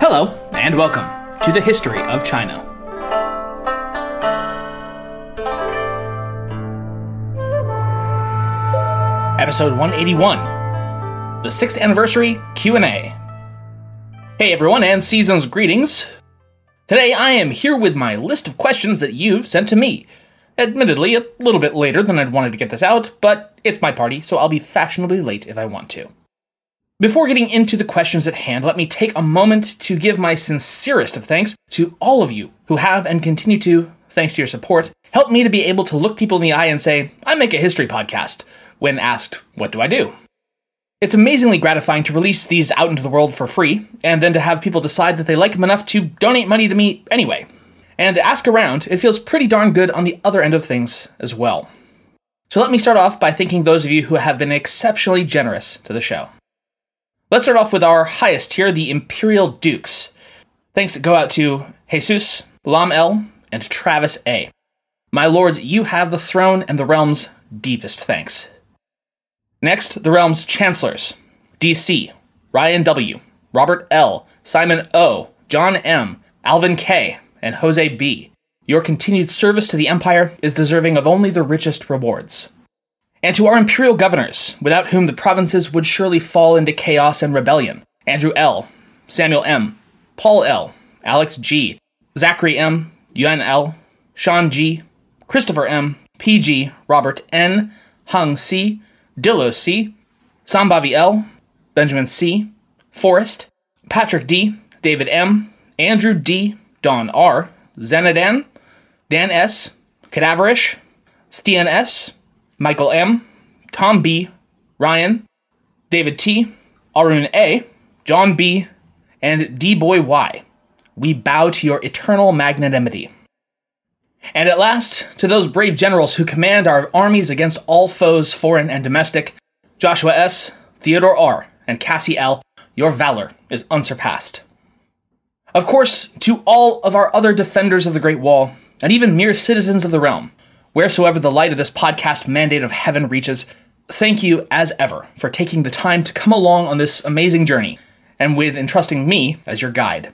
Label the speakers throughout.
Speaker 1: Hello, and welcome to the History of China. Episode 181, the 6th anniversary Q&A. Hey everyone, and season's greetings. Today I am here with my list of questions that you've sent to me. Admittedly, a little bit later than I'd wanted to get this out, but it's my party, so I'll be fashionably late if I want to. Before getting into the questions at hand, let me take a moment to give my sincerest of thanks to all of you who have and continue to, thanks to your support, help me to be able to look people in the eye and say, I make a history podcast, when asked, What do I do? It's amazingly gratifying to release these out into the world for free, and then to have people decide that they like them enough to donate money to me anyway. And to ask around, it feels pretty darn good on the other end of things as well. So let me start off by thanking those of you who have been exceptionally generous to the show. Let's start off with our highest tier, the Imperial Dukes. Thanks go out to Jesus, Lam L, and Travis A. My lords, you have the throne and the realm's deepest thanks. Next, the realm's chancellors DC, Ryan W., Robert L., Simon O., John M., Alvin K., and Jose B. Your continued service to the Empire is deserving of only the richest rewards and to our imperial governors, without whom the provinces would surely fall into chaos and rebellion Andrew L., Samuel M., Paul L., Alex G., Zachary M., Yuan L., Sean G., Christopher M., PG, Robert N., Hung C., Dillo C., Sambavi L., Benjamin C., Forrest, Patrick D., David M., Andrew D., Don R., Zenadan, Dan S., Cadaverish, Stian S., Michael M., Tom B., Ryan, David T., Arun A., John B., and D Boy Y. We bow to your eternal magnanimity. And at last, to those brave generals who command our armies against all foes, foreign and domestic, Joshua S., Theodore R., and Cassie L., your valor is unsurpassed. Of course, to all of our other defenders of the Great Wall, and even mere citizens of the realm, wheresoever the light of this podcast mandate of heaven reaches, thank you as ever for taking the time to come along on this amazing journey and with entrusting me as your guide.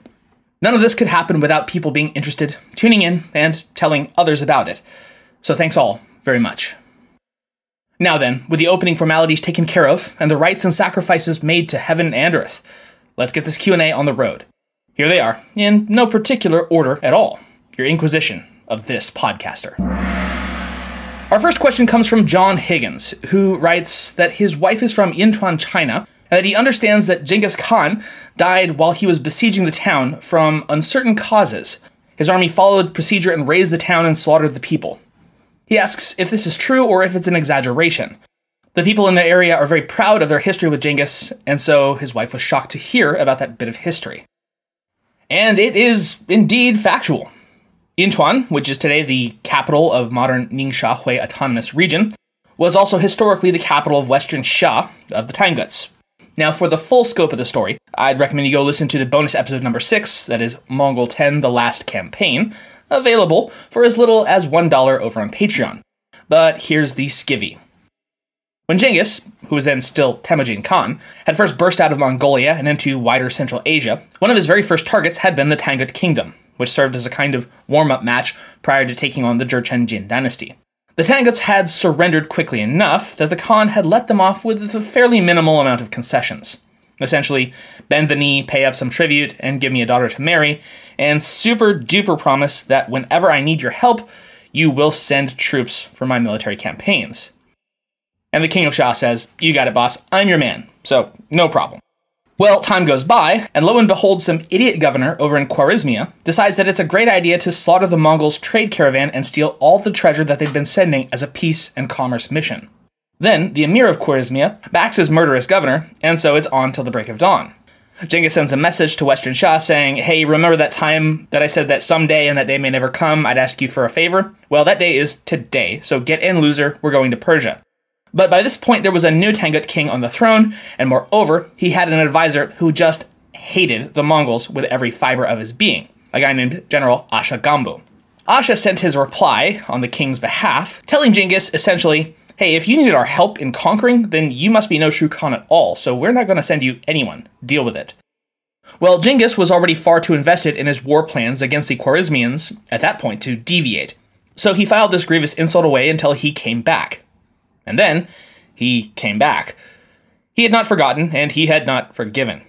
Speaker 1: None of this could happen without people being interested, tuning in, and telling others about it. So thanks all very much. Now then, with the opening formalities taken care of and the rites and sacrifices made to heaven and earth, let's get this Q&A on the road. Here they are, in no particular order at all. Your inquisition of this podcaster. Our first question comes from John Higgins, who writes that his wife is from Yinchuan, China, and that he understands that Genghis Khan died while he was besieging the town from uncertain causes. His army followed procedure and razed the town and slaughtered the people. He asks if this is true or if it's an exaggeration. The people in the area are very proud of their history with Genghis, and so his wife was shocked to hear about that bit of history. And it is indeed factual. Yinchuan, which is today the capital of modern Ningxia Hui Autonomous Region, was also historically the capital of Western Xia of the Tanguts. Now, for the full scope of the story, I'd recommend you go listen to the bonus episode number 6, that is Mongol 10 The Last Campaign, available for as little as $1 over on Patreon. But here's the skivvy. When Genghis, who was then still Temujin Khan, had first burst out of Mongolia and into wider Central Asia, one of his very first targets had been the Tangut Kingdom, which served as a kind of warm up match prior to taking on the Jurchen Jin dynasty. The Tanguts had surrendered quickly enough that the Khan had let them off with a fairly minimal amount of concessions. Essentially, bend the knee, pay up some tribute, and give me a daughter to marry, and super duper promise that whenever I need your help, you will send troops for my military campaigns. And the King of Xia says, You got it, boss. I'm your man. So, no problem. Well, time goes by, and lo and behold, some idiot governor over in Khwarezmia decides that it's a great idea to slaughter the Mongols' trade caravan and steal all the treasure that they've been sending as a peace and commerce mission. Then, the emir of Khwarezmia backs his murderous governor, and so it's on till the break of dawn. Genghis sends a message to Western Xia saying, Hey, remember that time that I said that someday and that day may never come, I'd ask you for a favor? Well, that day is today, so get in, loser, we're going to Persia. But by this point, there was a new Tangut king on the throne, and moreover, he had an advisor who just hated the Mongols with every fiber of his being, a guy named General Asha Gambu. Asha sent his reply on the king's behalf, telling Genghis essentially, hey, if you needed our help in conquering, then you must be no true Khan at all, so we're not going to send you anyone. Deal with it. Well, Genghis was already far too invested in his war plans against the Khwarezmians at that point to deviate, so he filed this grievous insult away until he came back. And then he came back. He had not forgotten, and he had not forgiven.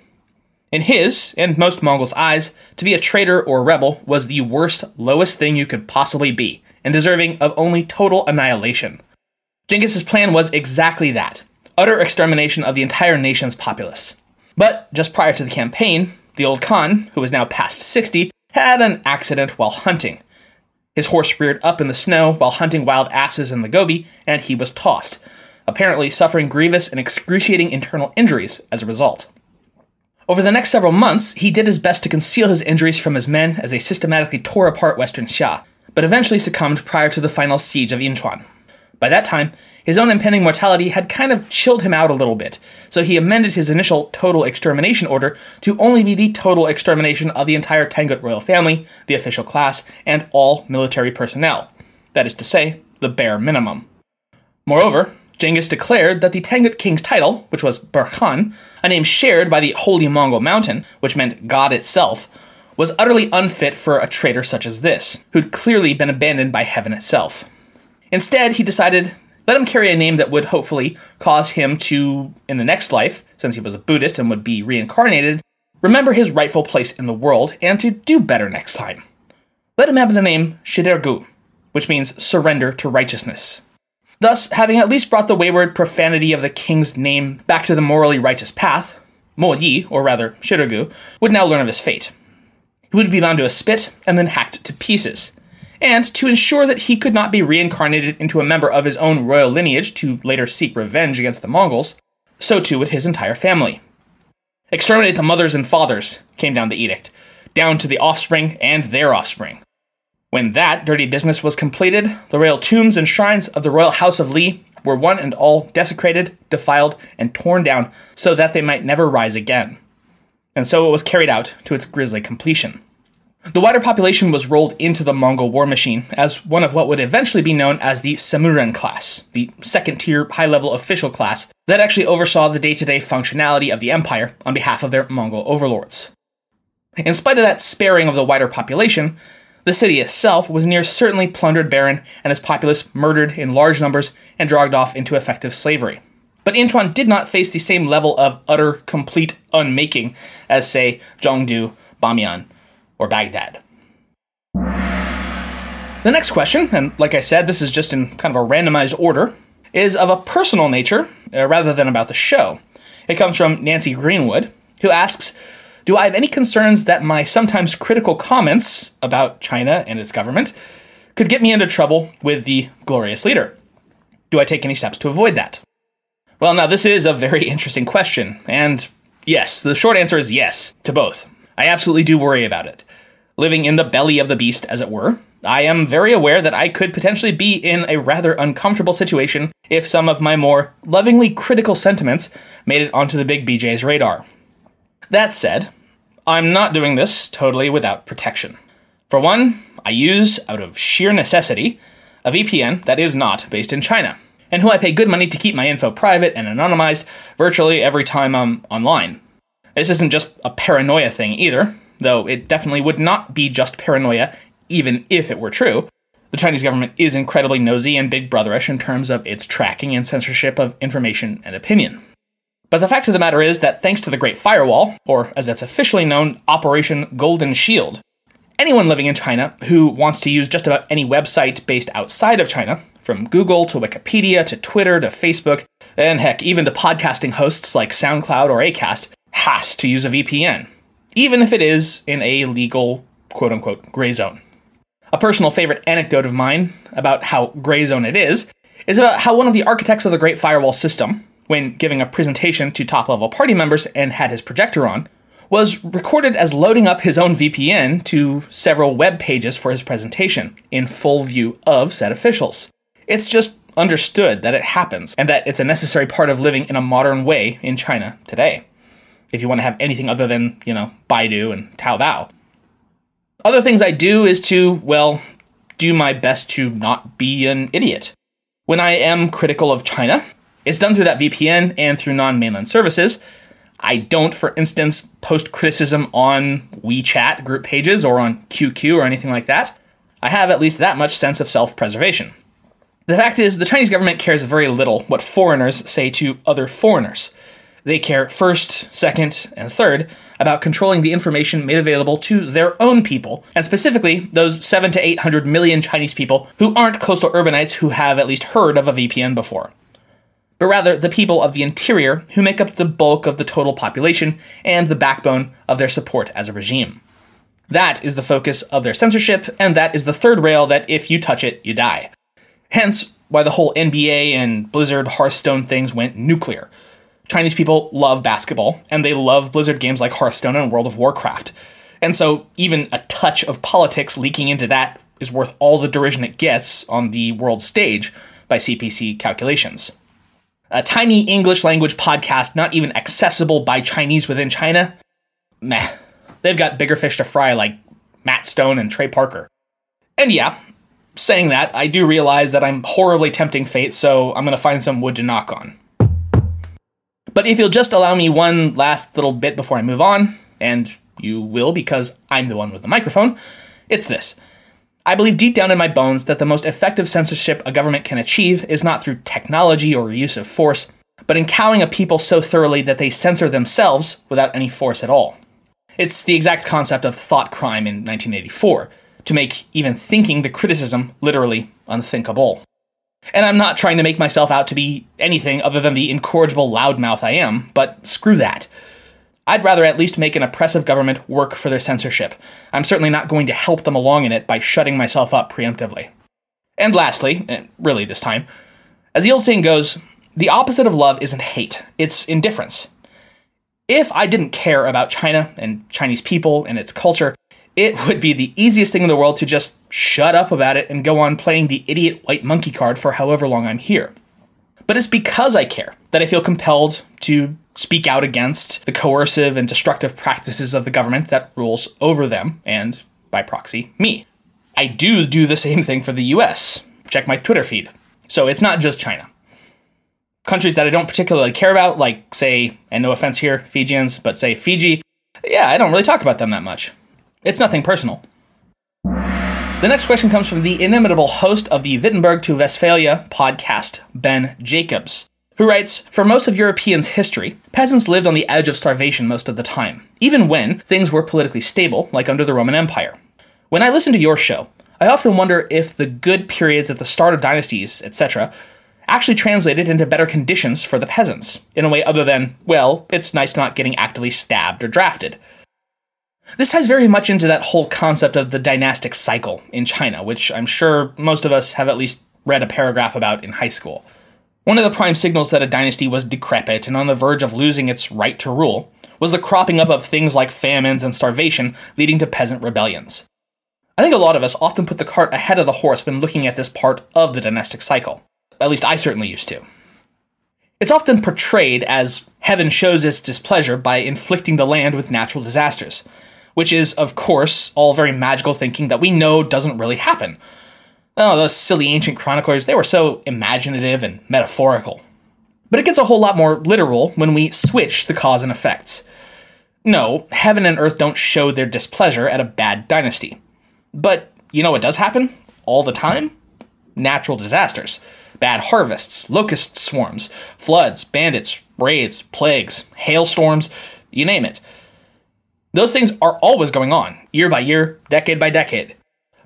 Speaker 1: In his, and most Mongols' eyes, to be a traitor or rebel was the worst, lowest thing you could possibly be, and deserving of only total annihilation. Genghis's plan was exactly that utter extermination of the entire nation's populace. But just prior to the campaign, the old Khan, who was now past 60, had an accident while hunting. His horse reared up in the snow while hunting wild asses in the Gobi, and he was tossed, apparently suffering grievous and excruciating internal injuries as a result. Over the next several months, he did his best to conceal his injuries from his men as they systematically tore apart Western Xia, but eventually succumbed prior to the final siege of Yinchuan. By that time, his own impending mortality had kind of chilled him out a little bit, so he amended his initial total extermination order to only be the total extermination of the entire Tangut royal family, the official class, and all military personnel. That is to say, the bare minimum. Moreover, Genghis declared that the Tangut king's title, which was Burkhan, a name shared by the Holy Mongol Mountain, which meant God itself, was utterly unfit for a traitor such as this, who'd clearly been abandoned by heaven itself. Instead, he decided let him carry a name that would hopefully cause him to, in the next life, since he was a Buddhist and would be reincarnated, remember his rightful place in the world and to do better next time. Let him have the name Shidergu, which means surrender to righteousness. Thus, having at least brought the wayward profanity of the king's name back to the morally righteous path, Mo Yi, or rather Shidergu, would now learn of his fate. He would be bound to a spit and then hacked to pieces, and to ensure that he could not be reincarnated into a member of his own royal lineage to later seek revenge against the Mongols, so too would his entire family. Exterminate the mothers and fathers, came down the edict, down to the offspring and their offspring. When that dirty business was completed, the royal tombs and shrines of the royal house of Li were one and all desecrated, defiled, and torn down so that they might never rise again. And so it was carried out to its grisly completion. The wider population was rolled into the Mongol war machine as one of what would eventually be known as the Semuren class, the second tier high level official class that actually oversaw the day to day functionality of the empire on behalf of their Mongol overlords. In spite of that sparing of the wider population, the city itself was near certainly plundered barren and its populace murdered in large numbers and dragged off into effective slavery. But Yinchuan did not face the same level of utter, complete unmaking as, say, Zhongdu, Bamiyan, or Baghdad. The next question, and like I said, this is just in kind of a randomized order, is of a personal nature uh, rather than about the show. It comes from Nancy Greenwood, who asks Do I have any concerns that my sometimes critical comments about China and its government could get me into trouble with the glorious leader? Do I take any steps to avoid that? Well, now, this is a very interesting question, and yes, the short answer is yes to both. I absolutely do worry about it. Living in the belly of the beast, as it were, I am very aware that I could potentially be in a rather uncomfortable situation if some of my more lovingly critical sentiments made it onto the big BJ's radar. That said, I'm not doing this totally without protection. For one, I use, out of sheer necessity, a VPN that is not based in China, and who I pay good money to keep my info private and anonymized virtually every time I'm online. This isn't just a paranoia thing either, though it definitely would not be just paranoia even if it were true. The Chinese government is incredibly nosy and big brotherish in terms of its tracking and censorship of information and opinion. But the fact of the matter is that thanks to the Great Firewall, or as it's officially known, Operation Golden Shield, anyone living in China who wants to use just about any website based outside of China, from Google to Wikipedia to Twitter to Facebook, and heck, even to podcasting hosts like SoundCloud or Acast, has to use a VPN, even if it is in a legal, quote unquote, gray zone. A personal favorite anecdote of mine about how gray zone it is is about how one of the architects of the Great Firewall system, when giving a presentation to top level party members and had his projector on, was recorded as loading up his own VPN to several web pages for his presentation in full view of said officials. It's just understood that it happens and that it's a necessary part of living in a modern way in China today. If you want to have anything other than, you know, Baidu and Taobao. Other things I do is to, well, do my best to not be an idiot. When I am critical of China, it's done through that VPN and through non mainland services. I don't, for instance, post criticism on WeChat group pages or on QQ or anything like that. I have at least that much sense of self preservation. The fact is, the Chinese government cares very little what foreigners say to other foreigners. They care first, second, and third about controlling the information made available to their own people, and specifically those 7 to 800 million Chinese people who aren't coastal urbanites who have at least heard of a VPN before. But rather the people of the interior who make up the bulk of the total population and the backbone of their support as a regime. That is the focus of their censorship, and that is the third rail that if you touch it, you die. Hence, why the whole NBA and Blizzard Hearthstone things went nuclear Chinese people love basketball, and they love Blizzard games like Hearthstone and World of Warcraft. And so, even a touch of politics leaking into that is worth all the derision it gets on the world stage by CPC calculations. A tiny English language podcast not even accessible by Chinese within China? Meh. They've got bigger fish to fry like Matt Stone and Trey Parker. And yeah, saying that, I do realize that I'm horribly tempting fate, so I'm gonna find some wood to knock on. But if you'll just allow me one last little bit before I move on, and you will because I'm the one with the microphone, it's this. I believe deep down in my bones that the most effective censorship a government can achieve is not through technology or use of force, but in cowing a people so thoroughly that they censor themselves without any force at all. It's the exact concept of thought crime in 1984, to make even thinking the criticism literally unthinkable. And I'm not trying to make myself out to be anything other than the incorrigible loudmouth I am, but screw that. I'd rather at least make an oppressive government work for their censorship. I'm certainly not going to help them along in it by shutting myself up preemptively. And lastly, eh, really this time, as the old saying goes, the opposite of love isn't hate, it's indifference. If I didn't care about China and Chinese people and its culture, it would be the easiest thing in the world to just shut up about it and go on playing the idiot white monkey card for however long I'm here. But it's because I care that I feel compelled to speak out against the coercive and destructive practices of the government that rules over them and, by proxy, me. I do do the same thing for the US. Check my Twitter feed. So it's not just China. Countries that I don't particularly care about, like, say, and no offense here, Fijians, but say Fiji, yeah, I don't really talk about them that much. It's nothing personal. The next question comes from the inimitable host of the Wittenberg to Westphalia podcast, Ben Jacobs, who writes For most of Europeans' history, peasants lived on the edge of starvation most of the time, even when things were politically stable, like under the Roman Empire. When I listen to your show, I often wonder if the good periods at the start of dynasties, etc., actually translated into better conditions for the peasants, in a way other than, well, it's nice not getting actively stabbed or drafted. This ties very much into that whole concept of the dynastic cycle in China, which I'm sure most of us have at least read a paragraph about in high school. One of the prime signals that a dynasty was decrepit and on the verge of losing its right to rule was the cropping up of things like famines and starvation, leading to peasant rebellions. I think a lot of us often put the cart ahead of the horse when looking at this part of the dynastic cycle. At least I certainly used to. It's often portrayed as heaven shows its displeasure by inflicting the land with natural disasters, which is, of course, all very magical thinking that we know doesn't really happen. Oh, those silly ancient chroniclers, they were so imaginative and metaphorical. But it gets a whole lot more literal when we switch the cause and effects. No, heaven and earth don't show their displeasure at a bad dynasty. But you know what does happen? All the time? Natural disasters. Bad harvests, locust swarms, floods, bandits, raids, plagues, hailstorms, you name it. Those things are always going on, year by year, decade by decade.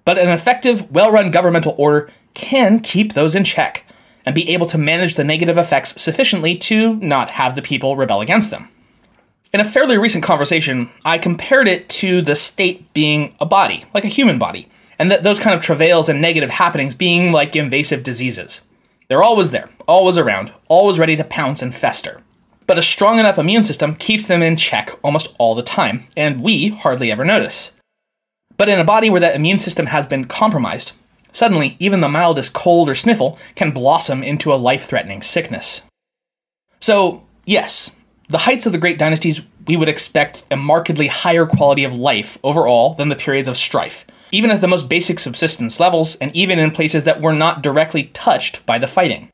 Speaker 1: But an effective, well run governmental order can keep those in check and be able to manage the negative effects sufficiently to not have the people rebel against them. In a fairly recent conversation, I compared it to the state being a body, like a human body, and that those kind of travails and negative happenings being like invasive diseases. They're always there, always around, always ready to pounce and fester. But a strong enough immune system keeps them in check almost all the time, and we hardly ever notice. But in a body where that immune system has been compromised, suddenly even the mildest cold or sniffle can blossom into a life threatening sickness. So, yes, the heights of the great dynasties, we would expect a markedly higher quality of life overall than the periods of strife, even at the most basic subsistence levels, and even in places that were not directly touched by the fighting.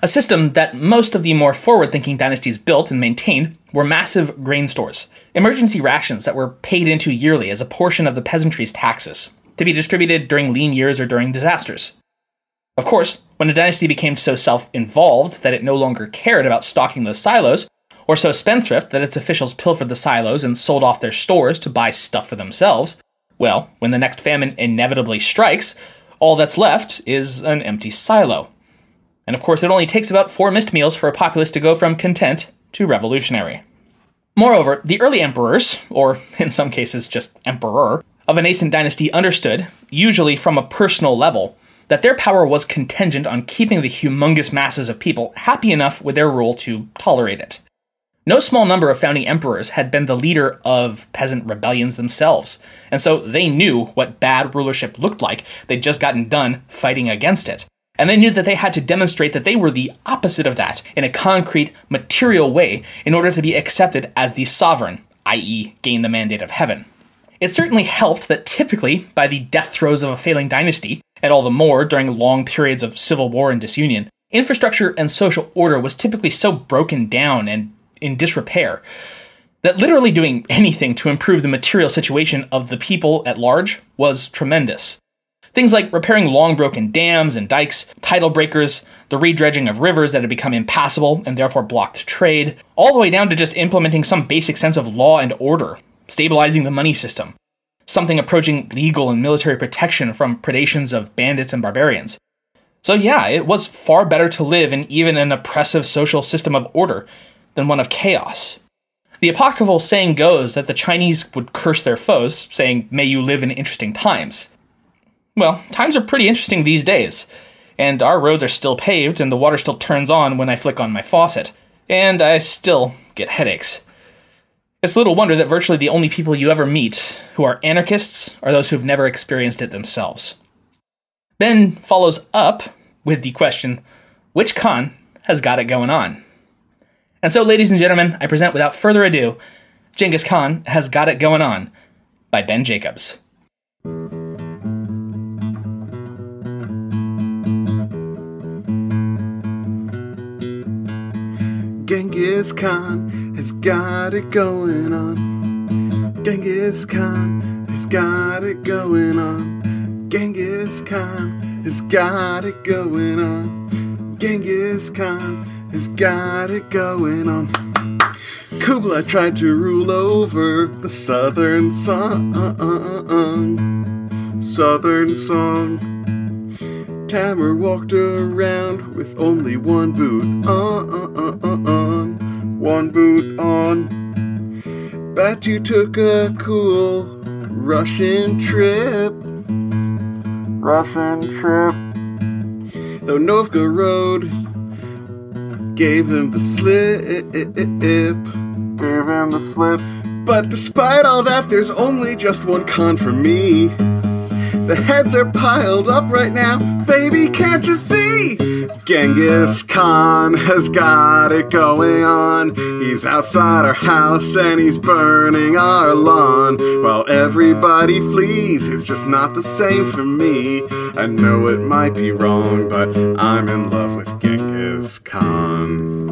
Speaker 1: A system that most of the more forward thinking dynasties built and maintained were massive grain stores, emergency rations that were paid into yearly as a portion of the peasantry's taxes, to be distributed during lean years or during disasters. Of course, when a dynasty became so self involved that it no longer cared about stocking those silos, or so spendthrift that its officials pilfered the silos and sold off their stores to buy stuff for themselves, well, when the next famine inevitably strikes, all that's left is an empty silo. And of course, it only takes about four missed meals for a populace to go from content to revolutionary. Moreover, the early emperors, or in some cases just emperor, of a nascent dynasty understood, usually from a personal level, that their power was contingent on keeping the humongous masses of people happy enough with their rule to tolerate it. No small number of founding emperors had been the leader of peasant rebellions themselves, and so they knew what bad rulership looked like. They'd just gotten done fighting against it. And they knew that they had to demonstrate that they were the opposite of that in a concrete, material way in order to be accepted as the sovereign, i.e., gain the mandate of heaven. It certainly helped that typically, by the death throes of a failing dynasty, and all the more during long periods of civil war and disunion, infrastructure and social order was typically so broken down and in disrepair that literally doing anything to improve the material situation of the people at large was tremendous. Things like repairing long broken dams and dikes, tidal breakers, the redredging of rivers that had become impassable and therefore blocked trade, all the way down to just implementing some basic sense of law and order, stabilizing the money system, something approaching legal and military protection from predations of bandits and barbarians. So, yeah, it was far better to live in even an oppressive social system of order than one of chaos. The apocryphal saying goes that the Chinese would curse their foes, saying, May you live in interesting times. Well, times are pretty interesting these days, and our roads are still paved and the water still turns on when I flick on my faucet, and I still get headaches. It's little wonder that virtually the only people you ever meet who are anarchists are those who've never experienced it themselves. Ben follows up with the question which Khan has got it going on? And so, ladies and gentlemen, I present without further ado Genghis Khan Has Got It Going On by Ben Jacobs.
Speaker 2: Genghis Khan has got it going on. Genghis Khan has got it going on. Genghis Khan has got it going on. Genghis Khan has got it going on. Kublai tried to rule over the southern song. Southern song. Timur walked around with only one boot on. One boot on. Batu took a cool Russian trip. Russian trip. Though Novgorod gave him the slip. Gave him the slip. But despite all that, there's only just one Khan for me. The heads are piled up right now, baby, can't you see? Genghis Khan has got it going on. He's outside our house and he's burning our lawn. While everybody flees, it's just not the same for me. I know it might be wrong, but I'm in love with Genghis Khan.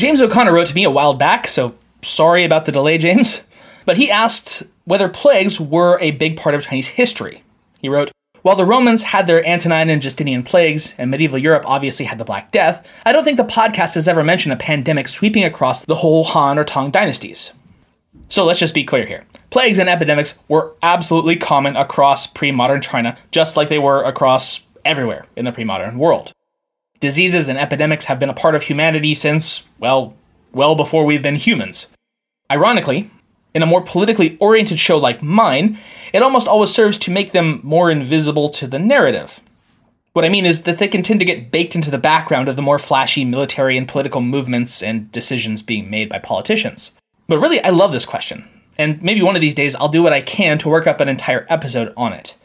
Speaker 1: James O'Connor wrote to me a while back, so sorry about the delay, James. But he asked whether plagues were a big part of Chinese history. He wrote, while the Romans had their Antonine and Justinian plagues, and medieval Europe obviously had the Black Death, I don't think the podcast has ever mentioned a pandemic sweeping across the whole Han or Tang dynasties. So let's just be clear here. Plagues and epidemics were absolutely common across pre modern China, just like they were across everywhere in the pre modern world. Diseases and epidemics have been a part of humanity since, well, well before we've been humans. Ironically, in a more politically oriented show like mine, it almost always serves to make them more invisible to the narrative. What I mean is that they can tend to get baked into the background of the more flashy military and political movements and decisions being made by politicians. But really, I love this question, and maybe one of these days I'll do what I can to work up an entire episode on it.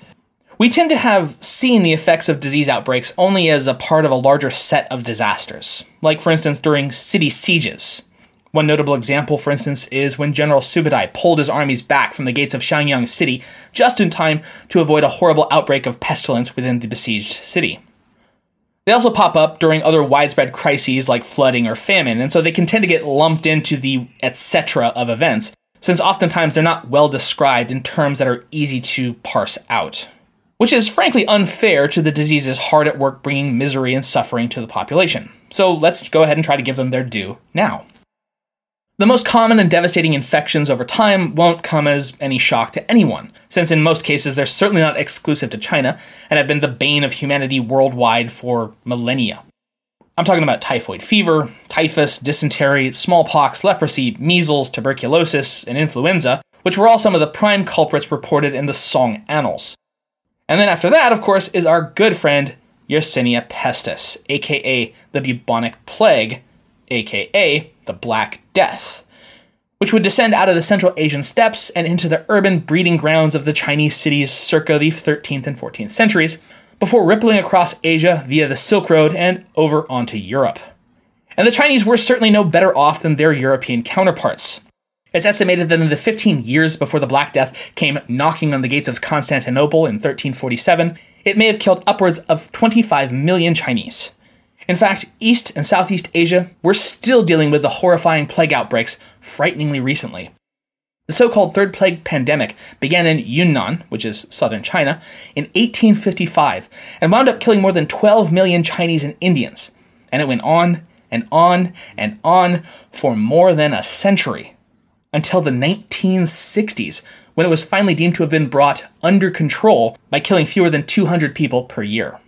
Speaker 1: We tend to have seen the effects of disease outbreaks only as a part of a larger set of disasters, like, for instance, during city sieges. One notable example, for instance, is when General Subutai pulled his armies back from the gates of Xiangyang City just in time to avoid a horrible outbreak of pestilence within the besieged city. They also pop up during other widespread crises like flooding or famine, and so they can tend to get lumped into the etc. of events, since oftentimes they're not well described in terms that are easy to parse out. Which is frankly unfair to the diseases hard at work bringing misery and suffering to the population. So let's go ahead and try to give them their due now. The most common and devastating infections over time won't come as any shock to anyone, since in most cases they're certainly not exclusive to China and have been the bane of humanity worldwide for millennia. I'm talking about typhoid fever, typhus, dysentery, smallpox, leprosy, measles, tuberculosis, and influenza, which were all some of the prime culprits reported in the Song Annals. And then after that, of course, is our good friend Yersinia pestis, aka the bubonic plague, aka the Black Death, which would descend out of the Central Asian steppes and into the urban breeding grounds of the Chinese cities circa the 13th and 14th centuries, before rippling across Asia via the Silk Road and over onto Europe. And the Chinese were certainly no better off than their European counterparts. It's estimated that in the 15 years before the Black Death came knocking on the gates of Constantinople in 1347, it may have killed upwards of 25 million Chinese. In fact, East and Southeast Asia were still dealing with the horrifying plague outbreaks frighteningly recently. The so called Third Plague pandemic began in Yunnan, which is southern China, in 1855 and wound up killing more than 12 million Chinese and Indians. And it went on and on and on for more than a century until the 1960s, when it was finally deemed to have been brought under control by killing fewer than 200 people per year.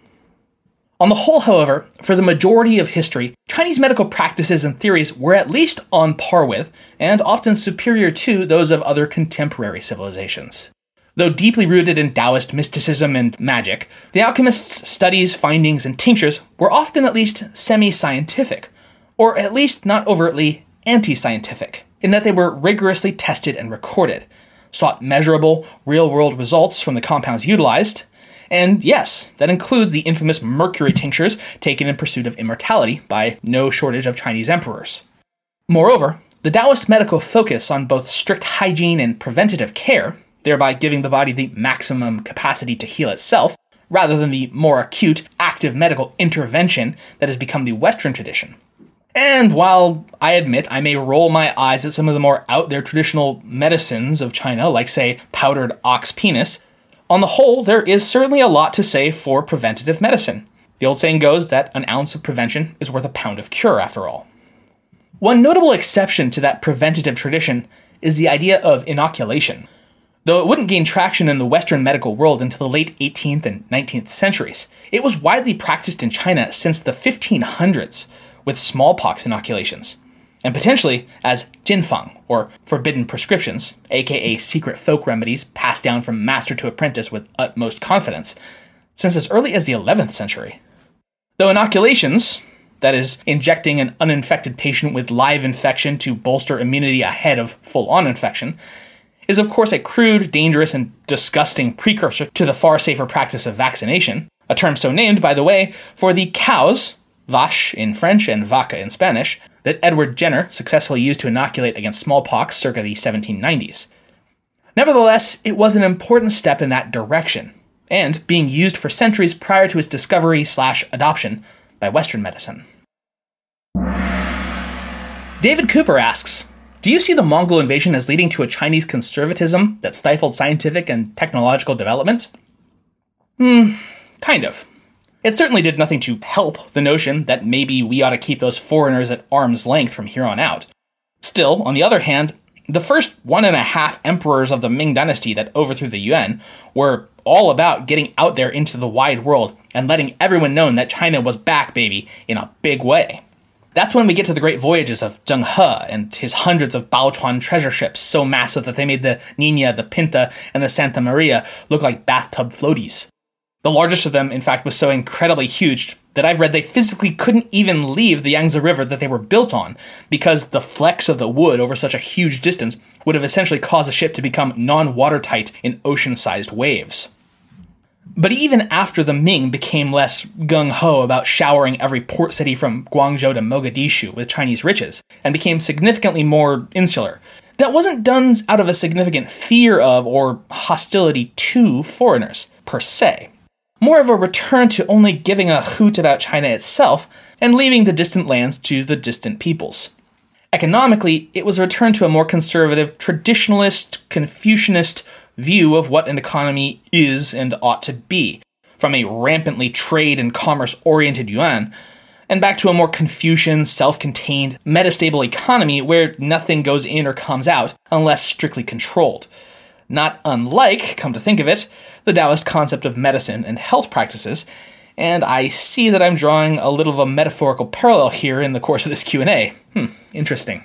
Speaker 1: On the whole, however, for the majority of history, Chinese medical practices and theories were at least on par with, and often superior to, those of other contemporary civilizations. Though deeply rooted in Taoist mysticism and magic, the alchemists' studies, findings, and tinctures were often at least semi scientific, or at least not overtly anti scientific, in that they were rigorously tested and recorded, sought measurable, real world results from the compounds utilized, and yes, that includes the infamous mercury tinctures taken in pursuit of immortality by no shortage of Chinese emperors. Moreover, the Taoist medical focus on both strict hygiene and preventative care, thereby giving the body the maximum capacity to heal itself, rather than the more acute, active medical intervention that has become the Western tradition. And while I admit I may roll my eyes at some of the more out there traditional medicines of China, like, say, powdered ox penis, on the whole, there is certainly a lot to say for preventative medicine. The old saying goes that an ounce of prevention is worth a pound of cure, after all. One notable exception to that preventative tradition is the idea of inoculation. Though it wouldn't gain traction in the Western medical world until the late 18th and 19th centuries, it was widely practiced in China since the 1500s with smallpox inoculations and potentially as jinfang, or forbidden prescriptions, aka secret folk remedies passed down from master to apprentice with utmost confidence, since as early as the 11th century. Though inoculations, that is, injecting an uninfected patient with live infection to bolster immunity ahead of full on infection, is of course a crude, dangerous, and disgusting precursor to the far safer practice of vaccination, a term so named, by the way, for the cows vache in French and vaca in Spanish, that Edward Jenner successfully used to inoculate against smallpox circa the 1790s. Nevertheless, it was an important step in that direction, and being used for centuries prior to its discovery slash adoption by Western medicine. David Cooper asks Do you see the Mongol invasion as leading to a Chinese conservatism that stifled scientific and technological development? Hmm, kind of. It certainly did nothing to help the notion that maybe we ought to keep those foreigners at arm's length from here on out. Still, on the other hand, the first one and a half emperors of the Ming dynasty that overthrew the Yuan were all about getting out there into the wide world and letting everyone know that China was back, baby, in a big way. That's when we get to the great voyages of Zheng He and his hundreds of Baochuan treasure ships so massive that they made the Nina, the Pinta, and the Santa Maria look like bathtub floaties. The largest of them, in fact, was so incredibly huge that I've read they physically couldn't even leave the Yangtze River that they were built on because the flex of the wood over such a huge distance would have essentially caused a ship to become non watertight in ocean sized waves. But even after the Ming became less gung ho about showering every port city from Guangzhou to Mogadishu with Chinese riches, and became significantly more insular, that wasn't done out of a significant fear of or hostility to foreigners, per se. More of a return to only giving a hoot about China itself and leaving the distant lands to the distant peoples. Economically, it was a return to a more conservative, traditionalist, Confucianist view of what an economy is and ought to be, from a rampantly trade and commerce oriented yuan, and back to a more Confucian, self contained, metastable economy where nothing goes in or comes out unless strictly controlled. Not unlike, come to think of it, the Taoist concept of medicine and health practices, and I see that I'm drawing a little of a metaphorical parallel here in the course of this Q&A. Hmm, interesting.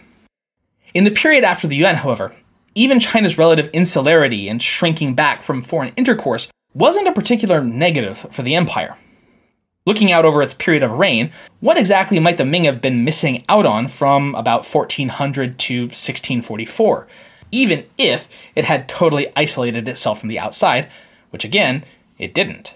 Speaker 1: In the period after the Yuan, however, even China's relative insularity and shrinking back from foreign intercourse wasn't a particular negative for the empire. Looking out over its period of reign, what exactly might the Ming have been missing out on from about 1400 to 1644, even if it had totally isolated itself from the outside, which again, it didn't.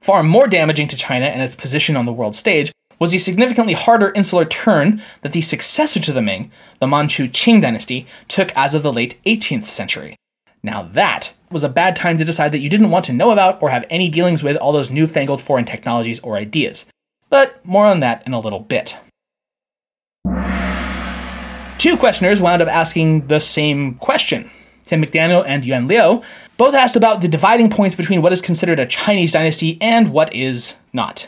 Speaker 1: Far more damaging to China and its position on the world stage was the significantly harder insular turn that the successor to the Ming, the Manchu Qing dynasty, took as of the late 18th century. Now that was a bad time to decide that you didn't want to know about or have any dealings with all those newfangled foreign technologies or ideas. But more on that in a little bit. Two questioners wound up asking the same question. Tim McDaniel and Yuan Liu both asked about the dividing points between what is considered a Chinese dynasty and what is not.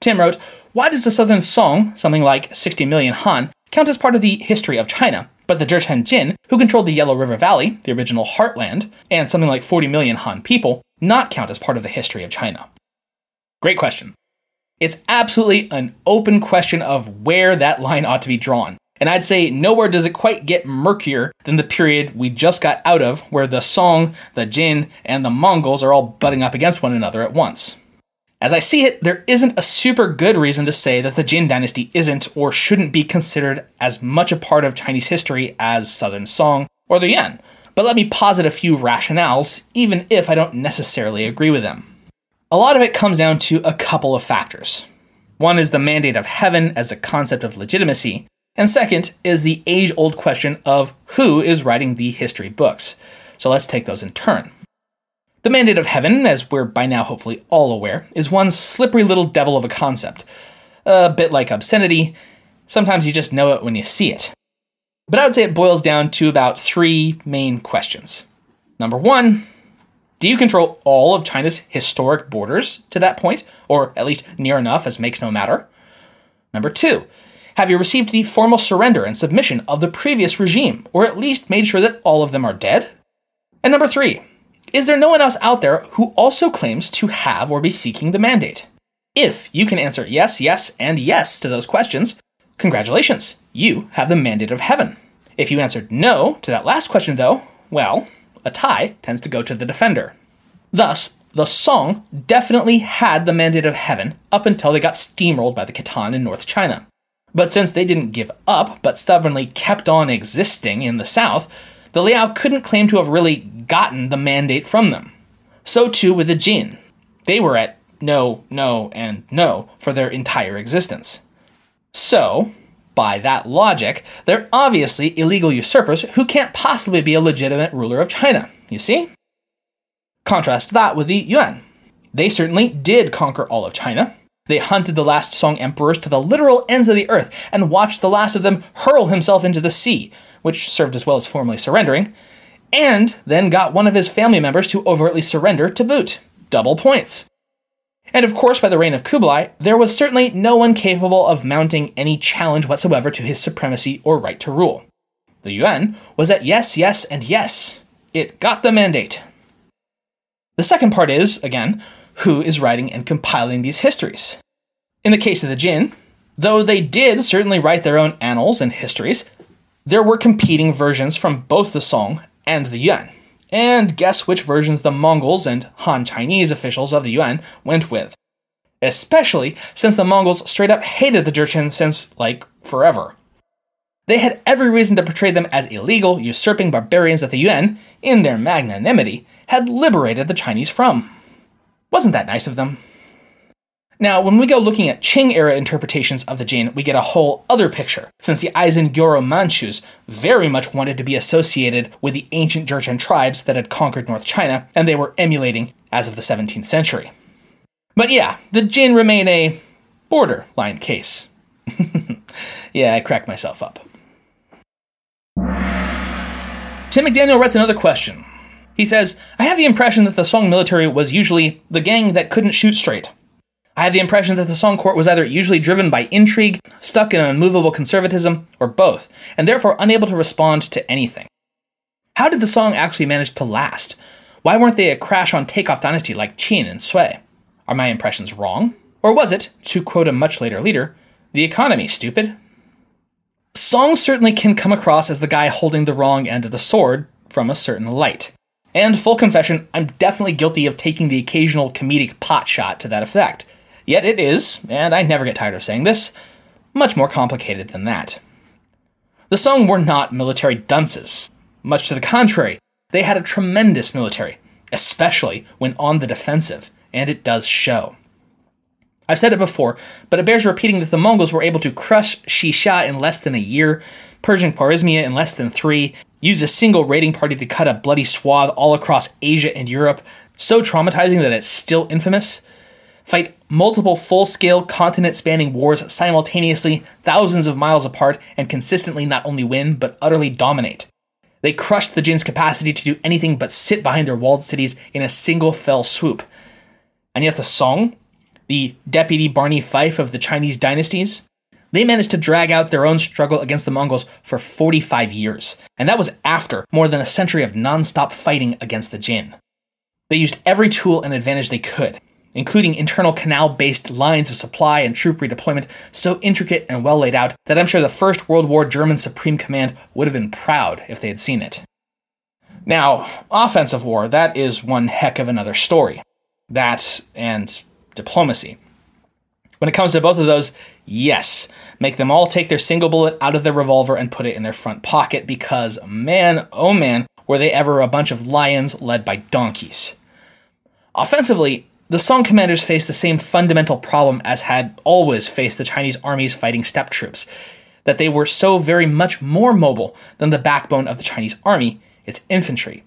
Speaker 1: Tim wrote, Why does the Southern Song, something like 60 million Han, count as part of the history of China, but the Jurchen Jin, who controlled the Yellow River Valley, the original heartland, and something like 40 million Han people, not count as part of the history of China? Great question. It's absolutely an open question of where that line ought to be drawn. And I'd say nowhere does it quite get murkier than the period we just got out of, where the Song, the Jin, and the Mongols are all butting up against one another at once. As I see it, there isn't a super good reason to say that the Jin dynasty isn't or shouldn't be considered as much a part of Chinese history as Southern Song or the Yuan. But let me posit a few rationales, even if I don't necessarily agree with them. A lot of it comes down to a couple of factors. One is the mandate of heaven as a concept of legitimacy, and second is the age old question of who is writing the history books. So let's take those in turn. The mandate of heaven, as we're by now hopefully all aware, is one slippery little devil of a concept. A bit like obscenity, sometimes you just know it when you see it. But I would say it boils down to about three main questions. Number one, do you control all of China's historic borders to that point, or at least near enough as makes no matter? Number two, have you received the formal surrender and submission of the previous regime, or at least made sure that all of them are dead? And number three, is there no one else out there who also claims to have or be seeking the mandate? If you can answer yes, yes, and yes to those questions, congratulations, you have the mandate of heaven. If you answered no to that last question, though, well, a tie tends to go to the defender. Thus, the Song definitely had the mandate of heaven up until they got steamrolled by the Khitan in North China. But since they didn't give up, but stubbornly kept on existing in the south, the Liao couldn't claim to have really gotten the mandate from them. So too with the Jin. They were at no, no, and no for their entire existence. So, by that logic, they're obviously illegal usurpers who can't possibly be a legitimate ruler of China, you see? Contrast that with the Yuan. They certainly did conquer all of China. They hunted the last Song emperors to the literal ends of the earth and watched the last of them hurl himself into the sea, which served as well as formally surrendering, and then got one of his family members to overtly surrender to boot. Double points. And of course, by the reign of Kublai, there was certainly no one capable of mounting any challenge whatsoever to his supremacy or right to rule. The Yuan was at yes, yes, and yes. It got the mandate. The second part is, again, who is writing and compiling these histories. In the case of the Jin, though they did certainly write their own annals and histories, there were competing versions from both the Song and the Yuan. And guess which versions the Mongols and Han Chinese officials of the Yuan went with. Especially since the Mongols straight up hated the Jurchen since, like, forever. They had every reason to portray them as illegal, usurping barbarians that the Yuan, in their magnanimity, had liberated the Chinese from. Wasn't that nice of them? Now, when we go looking at Qing era interpretations of the Jin, we get a whole other picture, since the Aisin Gioro Manchus very much wanted to be associated with the ancient Jurchen tribes that had conquered North China, and they were emulating as of the 17th century. But yeah, the Jin remain a borderline case. yeah, I cracked myself up. Tim McDaniel writes another question. He says, I have the impression that the Song military was usually the gang that couldn't shoot straight. I have the impression that the Song court was either usually driven by intrigue, stuck in an unmovable conservatism, or both, and therefore unable to respond to anything. How did the Song actually manage to last? Why weren't they a crash on takeoff dynasty like Qin and Sui? Are my impressions wrong? Or was it, to quote a much later leader, the economy, stupid? Song certainly can come across as the guy holding the wrong end of the sword from a certain light. And full confession, I'm definitely guilty of taking the occasional comedic pot shot to that effect. Yet it is, and I never get tired of saying this, much more complicated than that. The Song were not military dunces. Much to the contrary, they had a tremendous military, especially when on the defensive, and it does show. I've said it before, but it bears repeating that the Mongols were able to crush Xixia in less than a year, Persian Khwarezmia in less than three, use a single raiding party to cut a bloody swath all across Asia and Europe, so traumatizing that it's still infamous, fight multiple full scale continent spanning wars simultaneously, thousands of miles apart, and consistently not only win, but utterly dominate. They crushed the Jin's capacity to do anything but sit behind their walled cities in a single fell swoop. And yet the Song, the deputy Barney Fife of the Chinese dynasties, they managed to drag out their own struggle against the Mongols for 45 years, and that was after more than a century of non stop fighting against the Jin. They used every tool and advantage they could, including internal canal based lines of supply and troop redeployment so intricate and well laid out that I'm sure the First World War German Supreme Command would have been proud if they had seen it. Now, offensive war, that is one heck of another story. That and diplomacy. When it comes to both of those, yes, make them all take their single bullet out of their revolver and put it in their front pocket because, man, oh man, were they ever a bunch of lions led by donkeys. Offensively, the Song commanders faced the same fundamental problem as had always faced the Chinese armies fighting steppe troops that they were so very much more mobile than the backbone of the Chinese army, its infantry.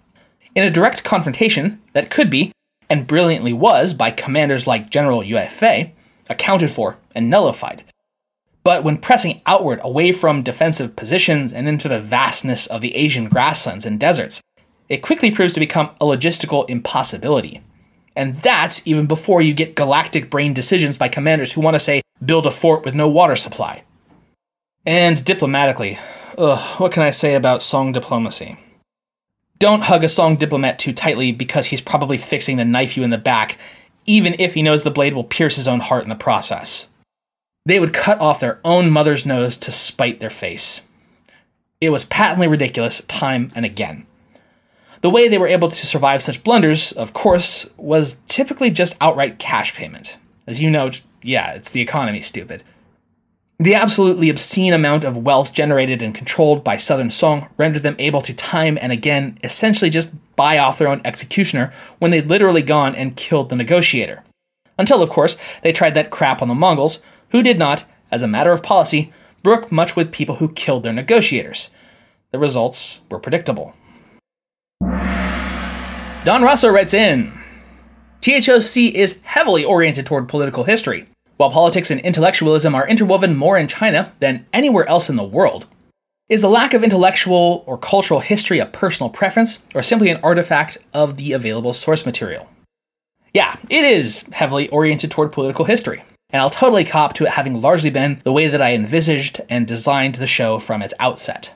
Speaker 1: In a direct confrontation that could be, and brilliantly was by commanders like General Yue Fei, accounted for and nullified. But when pressing outward away from defensive positions and into the vastness of the Asian grasslands and deserts, it quickly proves to become a logistical impossibility. And that's even before you get galactic brain decisions by commanders who want to say, build a fort with no water supply. And diplomatically, ugh, what can I say about Song diplomacy? Don't hug a Song diplomat too tightly because he's probably fixing to knife you in the back, even if he knows the blade will pierce his own heart in the process. They would cut off their own mother's nose to spite their face. It was patently ridiculous time and again. The way they were able to survive such blunders, of course, was typically just outright cash payment. As you know, yeah, it's the economy, stupid. The absolutely obscene amount of wealth generated and controlled by Southern Song rendered them able to time and again essentially just buy off their own executioner when they'd literally gone and killed the negotiator. Until, of course, they tried that crap on the Mongols, who did not, as a matter of policy, brook much with people who killed their negotiators. The results were predictable. Don Rosso writes in THOC is heavily oriented toward political history. While politics and intellectualism are interwoven more in China than anywhere else in the world, is the lack of intellectual or cultural history a personal preference or simply an artifact of the available source material? Yeah, it is heavily oriented toward political history, and I'll totally cop to it having largely been the way that I envisaged and designed the show from its outset.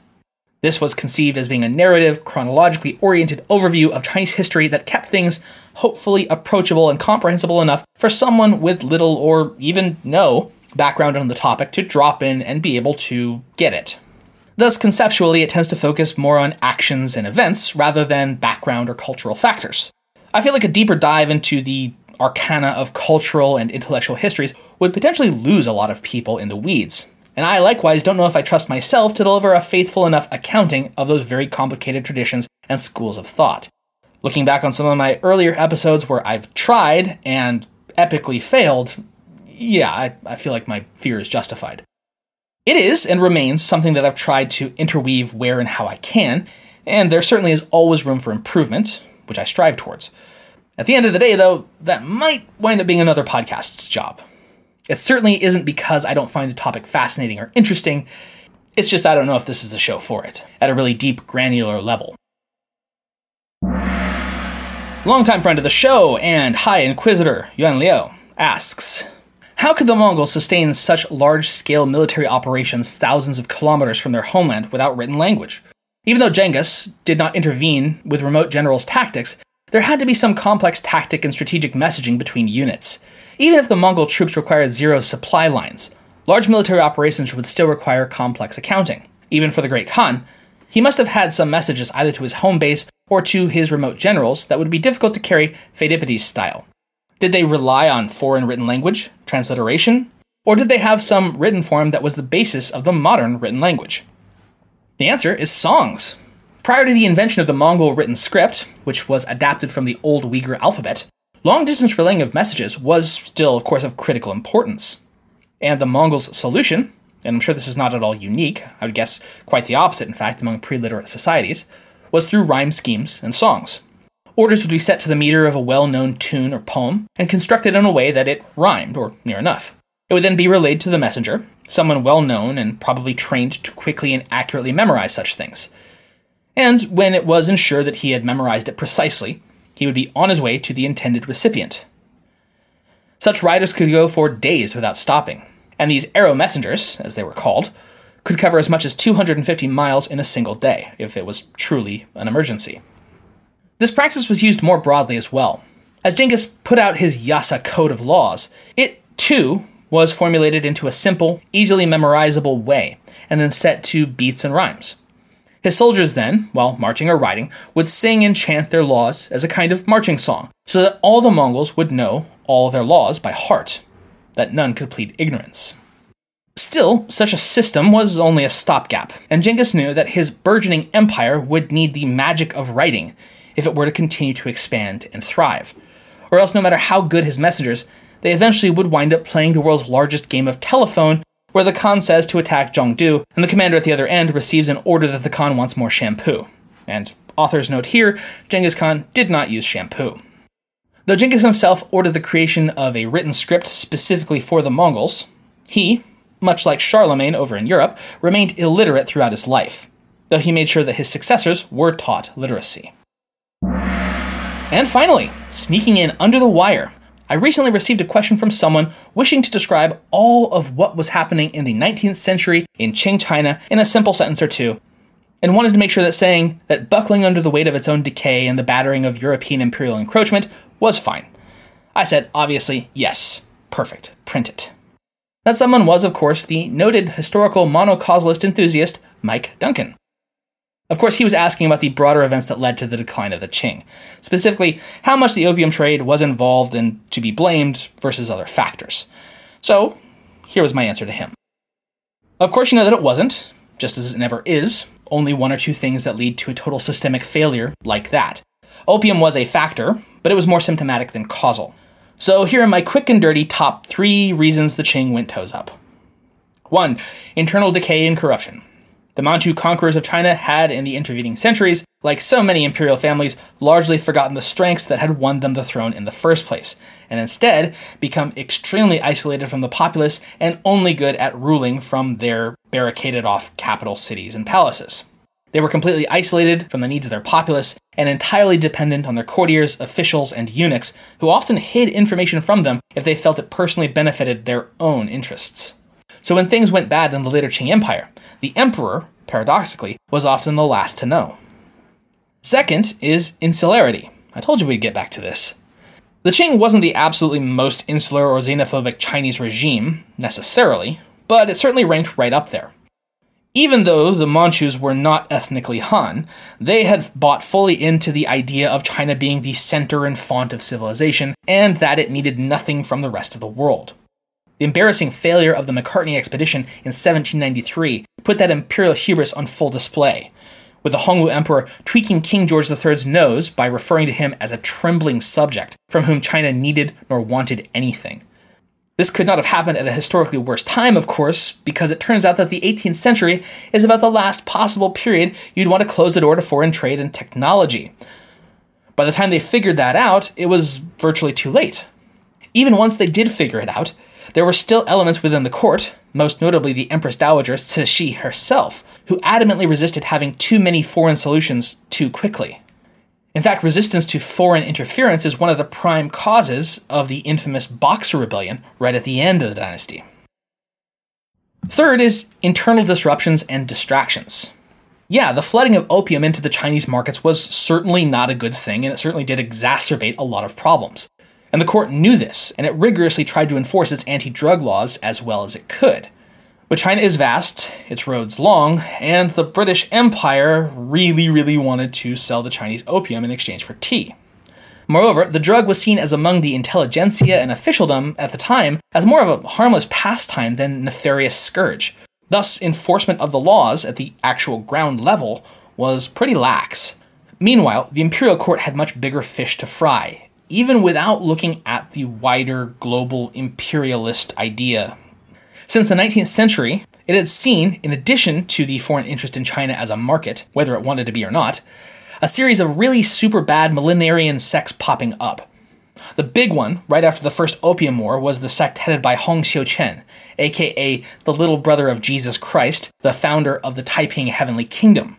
Speaker 1: This was conceived as being a narrative, chronologically oriented overview of Chinese history that kept things hopefully approachable and comprehensible enough for someone with little or even no background on the topic to drop in and be able to get it. Thus, conceptually, it tends to focus more on actions and events rather than background or cultural factors. I feel like a deeper dive into the arcana of cultural and intellectual histories would potentially lose a lot of people in the weeds, and I likewise don't know if I trust myself to deliver a faithful enough accounting of those very complicated traditions and schools of thought. Looking back on some of my earlier episodes where I've tried and epically failed, yeah, I, I feel like my fear is justified. It is and remains something that I've tried to interweave where and how I can, and there certainly is always room for improvement, which I strive towards. At the end of the day, though, that might wind up being another podcast's job. It certainly isn't because I don't find the topic fascinating or interesting. It's just I don't know if this is the show for it, at a really deep, granular level. Longtime friend of the show and High Inquisitor Yuan Liu asks How could the Mongols sustain such large scale military operations thousands of kilometers from their homeland without written language? Even though Genghis did not intervene with remote generals' tactics, there had to be some complex tactic and strategic messaging between units. Even if the Mongol troops required zero supply lines, large military operations would still require complex accounting. Even for the Great Khan, he must have had some messages either to his home base or to his remote generals that would be difficult to carry Pheidippides style. Did they rely on foreign written language, transliteration, or did they have some written form that was the basis of the modern written language? The answer is songs. Prior to the invention of the Mongol written script, which was adapted from the Old Uyghur alphabet, Long distance relaying of messages was still, of course, of critical importance. And the Mongols' solution, and I'm sure this is not at all unique, I would guess quite the opposite, in fact, among pre literate societies, was through rhyme schemes and songs. Orders would be set to the meter of a well known tune or poem and constructed in a way that it rhymed, or near enough. It would then be relayed to the messenger, someone well known and probably trained to quickly and accurately memorize such things. And when it was ensured that he had memorized it precisely, he would be on his way to the intended recipient. Such riders could go for days without stopping, and these arrow messengers, as they were called, could cover as much as 250 miles in a single day, if it was truly an emergency. This practice was used more broadly as well. As Genghis put out his Yasa code of laws, it, too, was formulated into a simple, easily memorizable way, and then set to beats and rhymes. His soldiers then, while marching or riding, would sing and chant their laws as a kind of marching song, so that all the Mongols would know all their laws by heart, that none could plead ignorance. Still, such a system was only a stopgap, and Genghis knew that his burgeoning empire would need the magic of writing if it were to continue to expand and thrive. Or else, no matter how good his messengers, they eventually would wind up playing the world's largest game of telephone where the Khan says to attack Zhongdu, and the commander at the other end receives an order that the Khan wants more shampoo. And authors note here, Genghis Khan did not use shampoo. Though Genghis himself ordered the creation of a written script specifically for the Mongols, he, much like Charlemagne over in Europe, remained illiterate throughout his life, though he made sure that his successors were taught literacy. And finally, sneaking in under the wire, I recently received a question from someone wishing to describe all of what was happening in the 19th century in Qing China in a simple sentence or two, and wanted to make sure that saying that buckling under the weight of its own decay and the battering of European imperial encroachment was fine. I said, obviously, yes, perfect, print it. That someone was, of course, the noted historical monocausalist enthusiast Mike Duncan. Of course, he was asking about the broader events that led to the decline of the Qing, specifically how much the opium trade was involved and to be blamed versus other factors. So, here was my answer to him. Of course, you know that it wasn't, just as it never is, only one or two things that lead to a total systemic failure like that. Opium was a factor, but it was more symptomatic than causal. So here are my quick and dirty top three reasons the Qing went toes up. 1. Internal decay and corruption. The Manchu conquerors of China had, in the intervening centuries, like so many imperial families, largely forgotten the strengths that had won them the throne in the first place, and instead become extremely isolated from the populace and only good at ruling from their barricaded off capital cities and palaces. They were completely isolated from the needs of their populace and entirely dependent on their courtiers, officials, and eunuchs, who often hid information from them if they felt it personally benefited their own interests. So when things went bad in the later Qing Empire, the emperor, paradoxically, was often the last to know. Second is insularity. I told you we'd get back to this. The Qing wasn't the absolutely most insular or xenophobic Chinese regime, necessarily, but it certainly ranked right up there. Even though the Manchus were not ethnically Han, they had bought fully into the idea of China being the center and font of civilization, and that it needed nothing from the rest of the world. The embarrassing failure of the Macartney expedition in 1793 put that imperial hubris on full display, with the Hongwu Emperor tweaking King George III's nose by referring to him as a trembling subject from whom China needed nor wanted anything. This could not have happened at a historically worse time, of course, because it turns out that the 18th century is about the last possible period you'd want to close the door to foreign trade and technology. By the time they figured that out, it was virtually too late. Even once they did figure it out, there were still elements within the court, most notably the Empress Dowager Cixi herself, who adamantly resisted having too many foreign solutions too quickly. In fact, resistance to foreign interference is one of the prime causes of the infamous Boxer Rebellion right at the end of the dynasty. Third is internal disruptions and distractions. Yeah, the flooding of opium into the Chinese markets was certainly not a good thing, and it certainly did exacerbate a lot of problems. And the court knew this, and it rigorously tried to enforce its anti drug laws as well as it could. But China is vast, its roads long, and the British Empire really, really wanted to sell the Chinese opium in exchange for tea. Moreover, the drug was seen as among the intelligentsia and officialdom at the time as more of a harmless pastime than nefarious scourge. Thus, enforcement of the laws at the actual ground level was pretty lax. Meanwhile, the imperial court had much bigger fish to fry, even without looking at the wider global imperialist idea. Since the 19th century, it had seen, in addition to the foreign interest in China as a market, whether it wanted to be or not, a series of really super bad millenarian sects popping up. The big one, right after the First Opium War, was the sect headed by Hong Xiuquan, aka the little brother of Jesus Christ, the founder of the Taiping Heavenly Kingdom.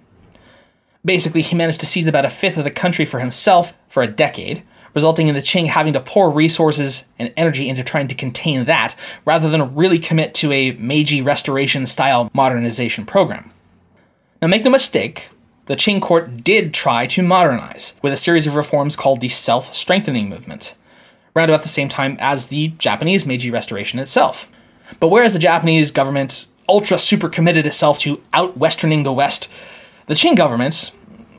Speaker 1: Basically, he managed to seize about a fifth of the country for himself for a decade, resulting in the Qing having to pour resources and energy into trying to contain that, rather than really commit to a Meiji Restoration style modernization program. Now, make no mistake, the Qing court did try to modernize, with a series of reforms called the Self Strengthening Movement, around about the same time as the Japanese Meiji Restoration itself. But whereas the Japanese government ultra super committed itself to out westerning the West, the Qing government,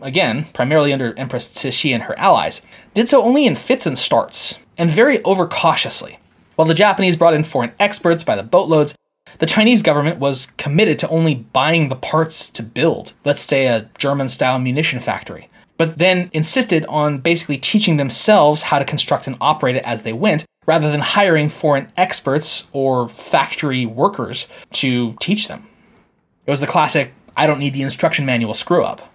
Speaker 1: again, primarily under Empress Cixi and her allies, did so only in fits and starts, and very overcautiously. While the Japanese brought in foreign experts by the boatloads, the Chinese government was committed to only buying the parts to build, let's say, a German style munition factory, but then insisted on basically teaching themselves how to construct and operate it as they went, rather than hiring foreign experts or factory workers to teach them. It was the classic I don't need the instruction manual screw up.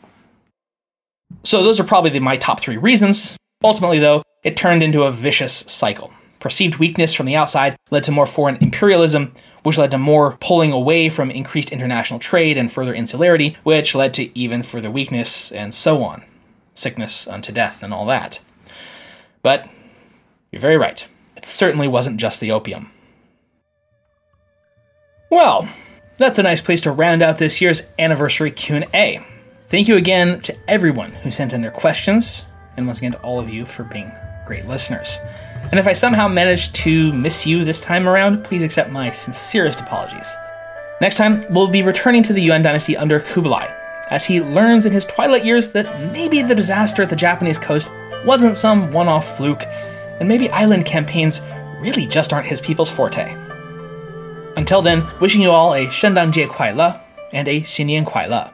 Speaker 1: So those are probably the, my top three reasons. Ultimately, though, it turned into a vicious cycle. Perceived weakness from the outside led to more foreign imperialism, which led to more pulling away from increased international trade and further insularity, which led to even further weakness, and so on. Sickness unto death and all that. But you're very right. It certainly wasn't just the opium. Well, that's a nice place to round out this year's anniversary Q&A. Thank you again to everyone who sent in their questions, and once again to all of you for being great listeners. And if I somehow managed to miss you this time around, please accept my sincerest apologies. Next time, we'll be returning to the Yuan dynasty under Kublai, as he learns in his twilight years that maybe the disaster at the Japanese coast wasn't some one off fluke, and maybe island campaigns really just aren't his people's forte. Until then, wishing you all a Shengdan Jie Kuai Le and a Xinnian Kuai Le.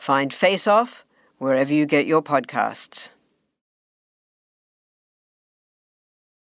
Speaker 3: Find Face Off wherever you get your podcasts.